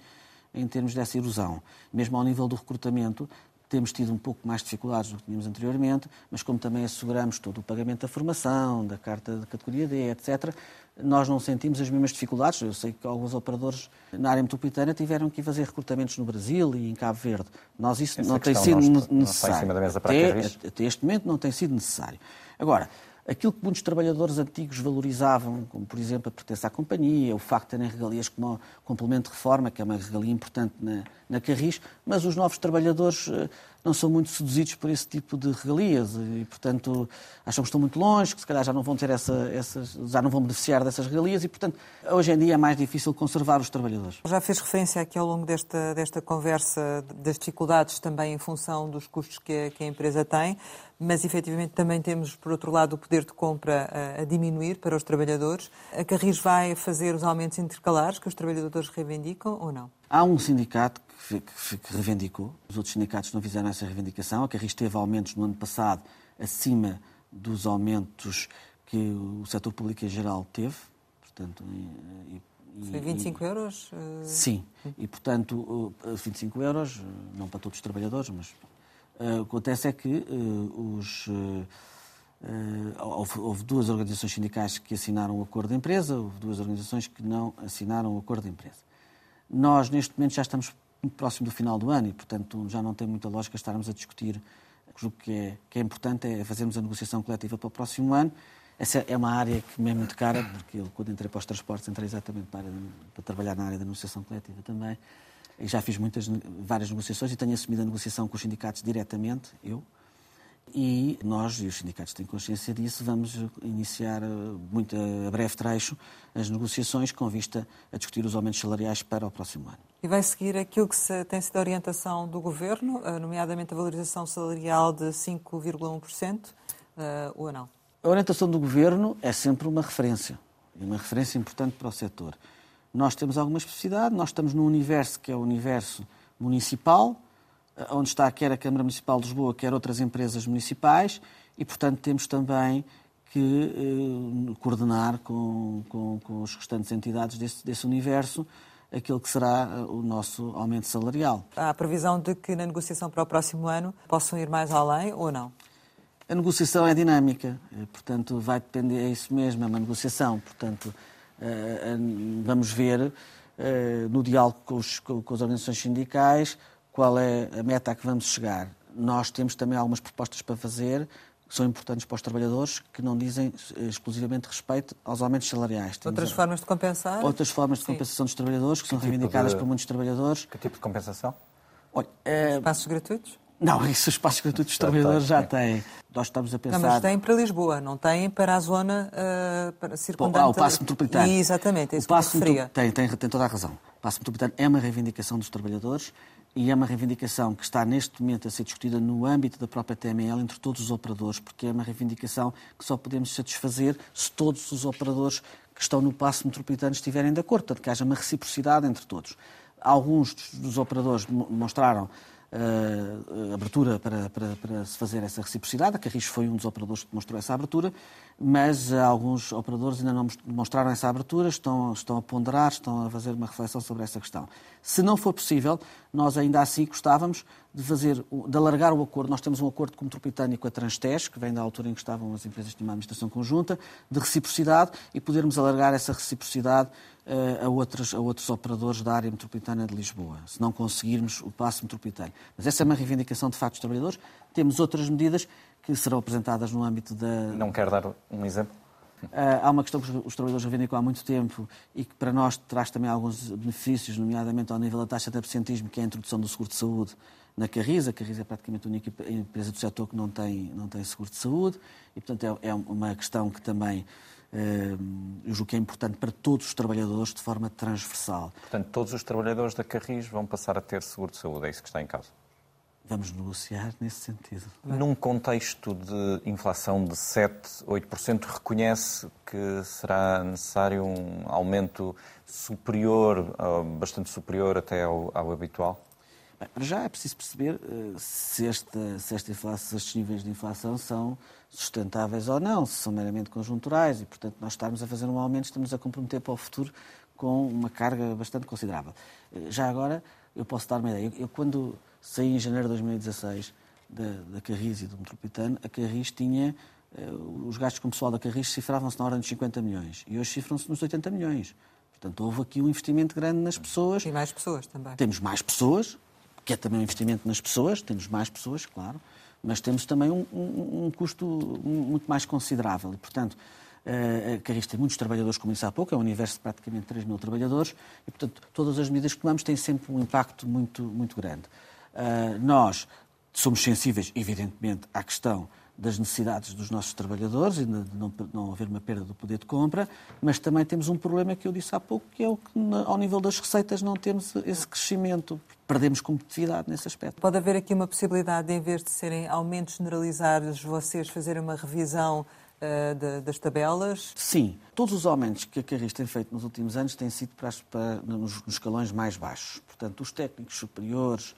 em termos dessa erosão. Mesmo ao nível do recrutamento, temos tido um pouco mais dificuldades do que tínhamos anteriormente, mas como também asseguramos todo o pagamento da formação, da carta de categoria D, etc., nós não sentimos as mesmas dificuldades. Eu sei que alguns operadores na área metropolitana tiveram que ir fazer recrutamentos no Brasil e em Cabo Verde. Nós isso Essa não tem sido não necessário. Não está em cima da mesa para até, até este momento não tem sido necessário. Agora, aquilo que muitos trabalhadores antigos valorizavam, como por exemplo a pertença à companhia, o facto de terem regalias como complemento de reforma, que é uma regalia importante na, na Carris, mas os novos trabalhadores eh, não são muito seduzidos por esse tipo de regalias e, portanto, acham que estão muito longe, que se calhar já não vão ter essa, essas, já não vão beneficiar dessas regalias e, portanto, hoje em dia é mais difícil conservar os trabalhadores. Já fez referência aqui ao longo desta, desta conversa das dificuldades também em função dos custos que a, que a empresa tem, mas efetivamente também temos, por outro lado, o poder de compra a, a diminuir para os trabalhadores. A Carris vai fazer os aumentos intercalares que os trabalhadores reivindicam ou não? Há um sindicato que, que, que, reivindicou, os outros sindicatos não fizeram essa reivindicação. A Carris teve aumentos no ano passado acima dos aumentos que o setor público em geral teve. Portanto, e, Foi 25 e, euros? Uh... Sim, e portanto, 25 euros, não para todos os trabalhadores, mas uh, acontece é que uh, os. Houve, houve, duas organizações sindicais que assinaram o acordo de empresa, houve duas organizações que não assinaram o acordo de empresa. Nós, neste momento, já estamos próximo do final do ano e, portanto, já não tem muita lógica estarmos a discutir. O que é, que é importante é fazermos a negociação coletiva para o próximo ano. Essa é uma área que me é muito cara, porque eu, quando entrei para os transportes, entrei exatamente para, para trabalhar na área da negociação coletiva também. E já fiz muitas, várias negociações e tenho assumido a negociação com os sindicatos diretamente, eu. E nós, e os sindicatos têm consciência disso, vamos iniciar muito a breve trecho as negociações com vista a discutir os aumentos salariais para o próximo ano. E vai seguir aquilo que tem sido a orientação do Governo, eh, nomeadamente a valorização salarial de 5,1%, eh, ou não? A orientação do Governo é sempre uma referência, e uma referência importante para o setor. Nós temos alguma especificidade, nós estamos num universo que é o universo municipal, eh, onde está quer a Câmara Municipal de Lisboa, quer outras empresas municipais, e, portanto, temos também que eh, coordenar com, com, com, os restantes entidades desse, desse universo aquilo que será eh, o nosso aumento salarial. Há a previsão de que na negociação para o próximo ano possam ir mais além ou não? A negociação é dinâmica, eh, portanto, vai depender, é isso mesmo, é uma negociação. Portanto, eh, vamos ver no diálogo com, os, com as organizações sindicais qual é a meta a que vamos chegar. Nós temos também algumas propostas para fazer, que são importantes para os trabalhadores, que não dizem exclusivamente respeito aos aumentos salariais. Temos outras formas de compensar? Outras formas de Sim. compensação dos trabalhadores, que, que são tipo reivindicadas de... por muitos trabalhadores. Que tipo de compensação? Olha, é... Espaços gratuitos? Não, isso os espaços gratuitos dos trabalhadores já têm. Nós estamos a pensar... Não, mas têm para Lisboa, não têm para a zona uh, para circundante... Ah, o passo metropolitano. Exatamente, é isso o passo que eu tem, tem, tem toda a razão. Passo metropolitano é uma reivindicação dos trabalhadores e é uma reivindicação que está neste momento a ser discutida no âmbito da própria TML entre todos os operadores, porque é uma reivindicação que só podemos satisfazer se todos os operadores que estão no passo metropolitano estiverem de acordo, portanto que haja uma reciprocidade entre todos. Alguns dos operadores demonstraram uh, abertura para, para, para, se fazer essa reciprocidade. A Carris foi um dos operadores que demonstrou essa abertura, mas alguns operadores ainda não demonstraram essa abertura, estão, estão a ponderar, estão a fazer uma reflexão sobre essa questão. Se não for possível, nós ainda assim gostávamos de fazer, de alargar o acordo. Nós temos um acordo com o Metropolitano e com a Transtez, que vem da altura em que estavam as empresas de uma administração conjunta, de reciprocidade e podermos alargar essa reciprocidade a, outros, a outros operadores da área metropolitana de Lisboa, se não conseguirmos o passo metropolitano. Mas essa é uma reivindicação de facto dos trabalhadores. Temos outras medidas que serão apresentadas no âmbito da. Não quer dar um exemplo? Uh, há uma questão que os trabalhadores reivindicam há muito tempo e que para nós traz também alguns benefícios, nomeadamente ao nível da taxa de absentismo, que é a introdução do seguro de saúde na Carris. A Carris é praticamente a única empresa do setor que não tem, não tem seguro de saúde e, portanto, é, é uma questão que também eu julgo que é importante para todos os trabalhadores de forma transversal. Portanto, todos os trabalhadores da Carris vão passar a ter seguro de saúde, é isso que está em causa? vamos negociar nesse sentido. Num contexto de inflação de 7, 8%, reconhece que será necessário um aumento superior, bastante superior até ao, ao habitual? Bem, já é preciso perceber uh, se, esta, se, esta inflação, se estes níveis de inflação são sustentáveis ou não, se são meramente conjunturais e, portanto, nós estarmos a fazer um aumento, estamos a comprometer para o futuro com uma carga bastante considerável. Uh, já agora, eu posso dar uma ideia. Eu, eu quando saí em janeiro de 2016 da, da Carris e do Metropolitano, a Carris tinha uh, os gastos com o pessoal da Carris cifravam-se na ordem de 50 milhões e hoje cifram-se nos 80 milhões. Portanto, houve aqui um investimento grande nas pessoas. E mais pessoas também. Temos mais pessoas, que é também um investimento nas pessoas, temos mais pessoas, claro, mas temos também um, um, um custo muito mais considerável. E, portanto, eh, a Carris tem muitos trabalhadores, como disse há pouco, é um universo de praticamente 3 mil trabalhadores, e, portanto, todas as medidas que tomamos têm sempre um impacto muito, muito grande. Eh, nós somos sensíveis, evidentemente, à questão das necessidades dos nossos trabalhadores e de não, não, haver uma perda do poder de compra, mas também temos um problema que eu disse há pouco, que é o que, ao nível das receitas, não temos esse crescimento. Perdemos competitividade nesse aspecto. Pode haver aqui uma possibilidade de, em vez de serem aumentos generalizados, vocês fazerem uma revisão uh, de, das tabelas? Sim. Todos os aumentos que a Carris tem feito nos últimos anos têm sido para, para nos, nos escalões mais baixos. Portanto, os técnicos superiores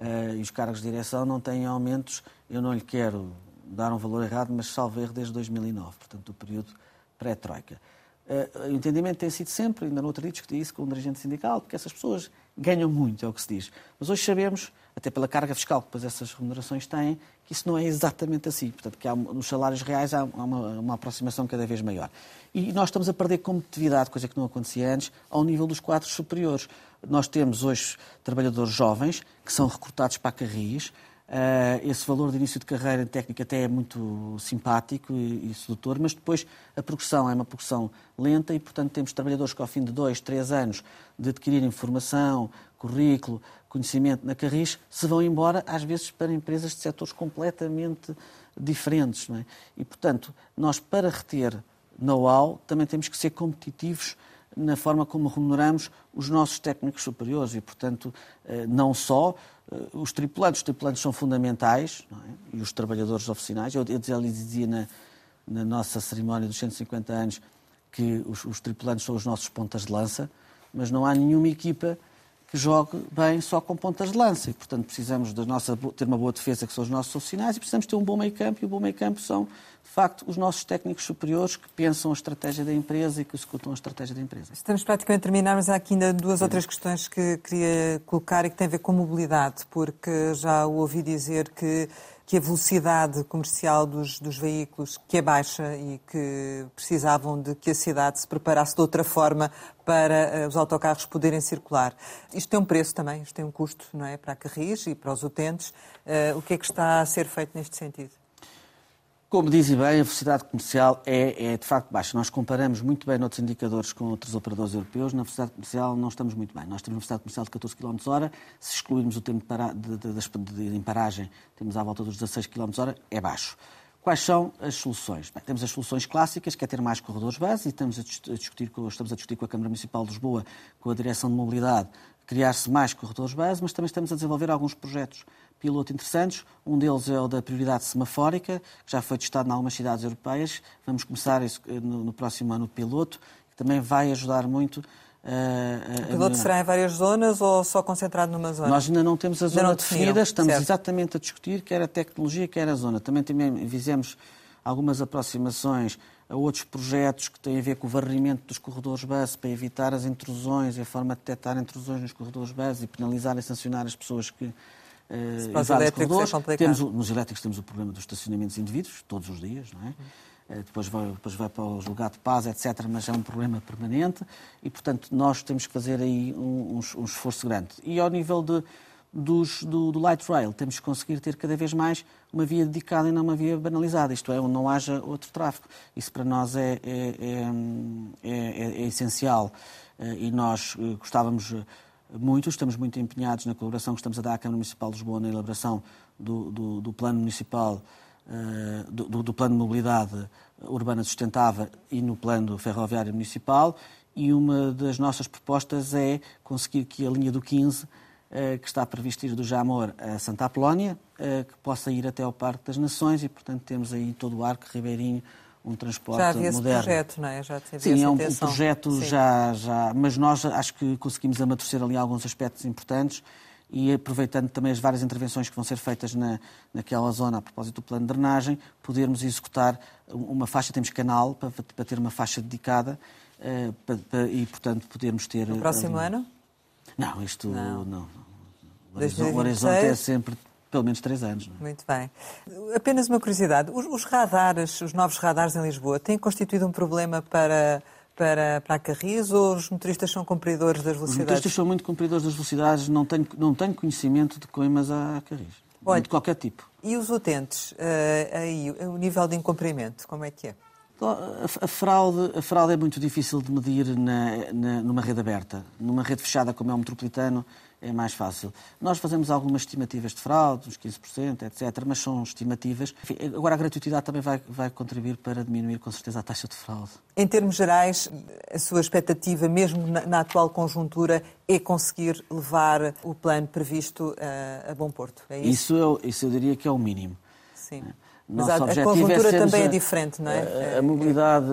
uh, e os cargos de direção não têm aumentos. Eu não lhe quero dar um valor errado, mas salvo erro desde 2009, portanto, do período pré-troika. Uh, o entendimento tem sido sempre, ainda no outro dia discuti isso com um dirigente sindical, porque essas pessoas ganham muito, é o que se diz. Mas hoje sabemos, até pela carga fiscal que depois essas remunerações têm, que isso não é exatamente assim. Portanto, que há, nos salários reais há uma, uma, aproximação cada vez maior. E nós estamos a perder competitividade, coisa que não acontecia antes, ao nível dos quadros superiores. Nós temos hoje trabalhadores jovens que são recrutados para Carris, esse valor de início de carreira técnica até é muito simpático e, e, sedutor, mas depois a progressão é uma progressão lenta e, portanto, temos trabalhadores que ao fim de dois, três anos de adquirir informação, currículo, conhecimento na Carris, se vão embora, às vezes, para empresas de setores completamente diferentes. É? E, portanto, nós, para reter know-how, também temos que ser competitivos na forma como remuneramos os nossos técnicos superiores e, portanto, uh, não só eh, os tripulantes, os tripulantes são fundamentais, é? e os trabalhadores oficinais. Eu, eu dizia na, na, nossa cerimónia dos 150 anos que os, os tripulantes são os nossos pontas de lança, mas não há nenhuma equipa que jogue bem só com pontas de lança. E, portanto, precisamos da nossa, ter uma boa defesa, que são os nossos oficiais, e precisamos ter um bom meio-campo, e o bom meio-campo são, de facto, os nossos técnicos superiores que pensam a estratégia da empresa e que executam a estratégia da empresa. Estamos praticamente a terminar, mas há aqui ainda duas ou três questões que queria colocar e que têm a ver com mobilidade, porque já ouvi dizer que que a velocidade comercial dos, dos, veículos que é baixa e que precisavam de que a cidade se preparasse de outra forma para uh, os autocarros poderem circular. Isto tem um preço também, isto tem um custo não é, para a Carris e para os utentes. Uh, o que é que está a ser feito neste sentido? Como dizem bem, a velocidade comercial é, é, de facto baixa. Nós comparamos muito bem noutros indicadores com outros operadores europeus. Na velocidade comercial não estamos muito bem. Nós temos uma velocidade comercial de 14 km hora. Se excluirmos o tempo de, para, de, de, de, de paragem, temos à volta dos 16 km hora, é baixo. Quais são as soluções? Bem, temos as soluções clássicas, que é ter mais corredores base, e estamos a discutir, com, estamos a discutir com a Câmara Municipal de Lisboa, com a Direção de Mobilidade, criar-se mais corredores base, mas também estamos a desenvolver alguns projetos piloto interessantes. Um deles é o da prioridade semafórica, que já foi testado em algumas cidades europeias. Vamos começar isso eh, no, no próximo ano o piloto, que também vai ajudar muito Uh, o piloto será em várias zonas ou só concentrado numa zona? Nós ainda não temos a zona definida, estamos certo. exatamente a discutir quer a tecnologia, quer a zona. Também, também fizemos algumas aproximações a outros projetos que têm a ver com o varrimento dos corredores base para evitar as intrusões, a forma de detectar intrusões nos corredores base e penalizar e sancionar as pessoas que uh, é temos, Nos elétricos temos o problema dos estacionamentos indivíduos, todos os dias, não é? Uh, depois, vai, depois vai para o julgado de paz, etc., mas é um problema permanente e, portanto, nós temos que fazer aí um, um, um esforço grande. E ao nível de, dos, do, do, light rail, temos que conseguir ter cada vez mais uma via dedicada e não uma via banalizada, isto é, onde não haja outro tráfego. Isso para nós é, é, é, é, é essencial uh, e nós gostávamos muito, estamos muito empenhados na colaboração que estamos a dar à Câmara Municipal de Lisboa na elaboração do, do, do plano municipal, uh, do, do, plano de mobilidade urbana sustentável e no plano ferroviário municipal. E uma das nossas propostas é conseguir que a linha do 15 que está previsto ir do Jamor a Santa Apolónia, que possa ir até ao Parque das Nações e, portanto, temos aí todo o arco ribeirinho um transporte já havia moderno. Esse projeto, não é? Já havia Sim, é um, um projeto Sim. já, já, mas nós acho que conseguimos amadurecer ali alguns aspectos importantes e aproveitando também as várias intervenções que vão ser feitas na, naquela zona a propósito do plano de drenagem, podermos executar uma faixa, temos canal para, para ter uma faixa dedicada uh, para, para, e, portanto, podermos ter... No próximo ali... ano? Não, isto não. não. O, horizonte, o horizonte é sempre pelo menos três anos. É? Muito bem. Apenas uma curiosidade. Os, os, radares, os novos radares em Lisboa, têm constituído um problema para, para, para a Carris ou os motoristas são cumpridores das velocidades? Os motoristas são muito cumpridores das velocidades. Não tenho, não tenho conhecimento de coimas à Carris. Olha, de qualquer tipo. E os utentes? Uh, aí, o nível de incumprimento, como é que é? A, fraude, a fraude é muito difícil de medir na, na, numa rede aberta. Numa rede fechada, como é o metropolitano, é mais fácil. Nós fazemos algumas estimativas de fraude, uns 15%, etc., mas são estimativas. Enfim, agora, a gratuitidade também vai, vai contribuir para diminuir, com certeza, a taxa de fraude. Em termos gerais, a sua expectativa, mesmo na, na atual conjuntura, é conseguir levar o plano previsto a, a bom porto? É isso? Isso eu, isso eu diria que é o mínimo. Sim. Mas a, a conjuntura é também a, é diferente, não é? A, a, mobilidade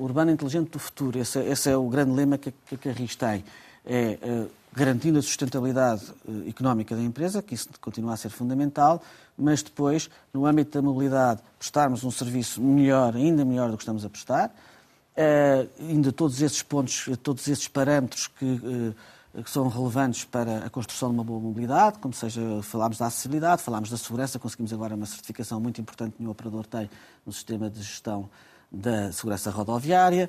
urbana inteligente do futuro. Esse, esse é o grande lema que, que a Carris tem. É, é garantindo a sustentabilidade eh, económica da empresa, que isso continua a ser fundamental, mas depois, no âmbito da mobilidade, prestarmos um serviço melhor, ainda melhor do que estamos a prestar, uh, ainda todos esses pontos, todos esses parâmetros que, uh, que, são relevantes para a construção de uma boa mobilidade, como seja, falámos da acessibilidade, falámos da segurança, conseguimos agora uma certificação muito importante que nenhum operador tem no sistema de gestão da segurança rodoviária,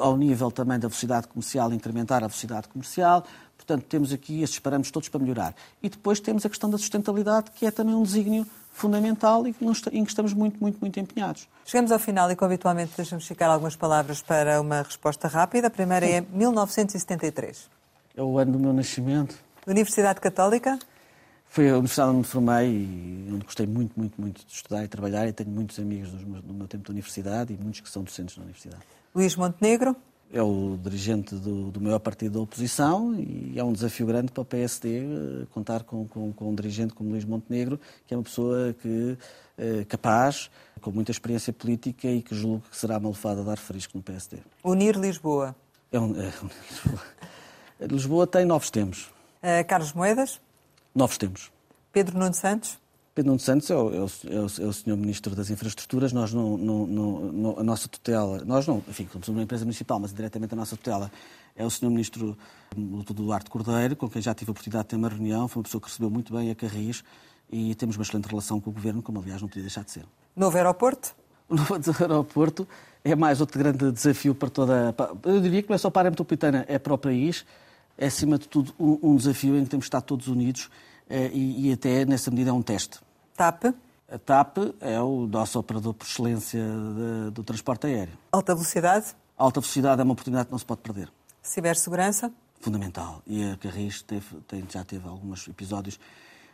ao nível também da velocidade comercial, incrementar a velocidade comercial, Portanto, temos aqui estes parâmetros todos para melhorar. E depois temos a questão da sustentabilidade, que é também um desígnio fundamental e em que estamos muito, muito, muito empenhados. Chegamos ao final e, como habitualmente, deixamos ficar algumas palavras para uma resposta rápida. A primeira é 1973. É o ano do meu nascimento. Universidade Católica? Foi a universidade onde me formei e onde gostei muito, muito, muito de estudar e trabalhar e tenho muitos amigos do meu tempo de universidade e muitos que são docentes na universidade. Luís Montenegro? É o dirigente do, do, maior partido da oposição e é um desafio grande para o PSD eh, contar com, com, com um dirigente como Luís Montenegro, que é uma pessoa que, é capaz, com muita experiência política e que julgo que será malfada a dar frisco no PSD. Unir Lisboa. É um, é, Lisboa. Lisboa tem novos tempos. Uh, Carlos Moedas? Novos tempos. Pedro Nuno Santos? Pedro Nuno Santos é o, é, o, é, o, é o senhor Ministro das Infraestruturas. Nós não, não, não, a nossa tutela, nós não, enfim, somos uma empresa municipal, mas diretamente a nossa tutela é o senhor Ministro Duarte Cordeiro, com quem já tive a oportunidade de ter uma reunião. Foi uma pessoa que recebeu muito bem a Carris e temos uma excelente relação com o Governo, como aliás não podia deixar de ser. Novo aeroporto? O novo aeroporto é mais outro grande desafio para toda. Eu diria que não é só para a metropolitana, é para o país. É, acima de tudo, um, um desafio em que temos de estar todos unidos e, e até, nessa medida, é um teste. TAP? A TAP é o nosso operador por excelência de, do transporte aéreo. Alta velocidade? Alta velocidade é uma oportunidade que não se pode perder. Cibersegurança? Fundamental. E a Carris teve, tem, já teve alguns episódios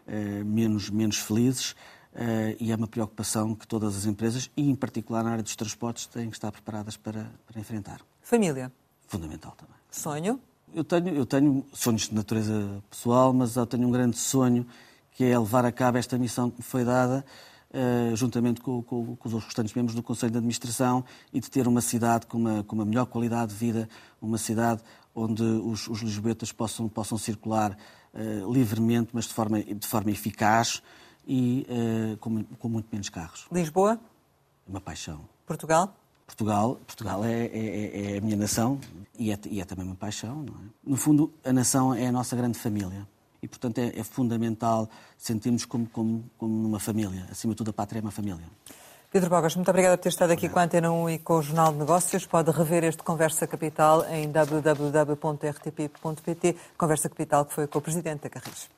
eh, menos, menos felizes eh, e é uma preocupação que todas as empresas, e em particular na área dos transportes, têm que estar preparadas para, para enfrentar. Família? Fundamental também. Sonho? Eu tenho, eu tenho sonhos de natureza pessoal, mas eu tenho um grande sonho que é levar a cabo esta missão que me foi dada, uh, juntamente com, com, com, os restantes membros do Conselho de Administração, e de ter uma cidade com uma, com uma melhor qualidade de vida, uma cidade onde os, os lisboetas possam, possam circular uh, livremente, mas de forma, de forma eficaz e uh, com, com muito menos carros. Lisboa? Uma paixão. Portugal? Portugal, Portugal é, é, é, a minha nação e é, e é também uma paixão. É? No fundo, a nação é a nossa grande família e, portanto, é, é fundamental sentirmos como, como, como numa família. Acima de tudo, a pátria é uma família. Pedro Bogas, muito obrigada por ter estado aqui com a Antena 1 e com o Jornal de Negócios. Pode rever este Conversa Capital em www.rtp.pt. Conversa Capital que foi com o Presidente da Carris.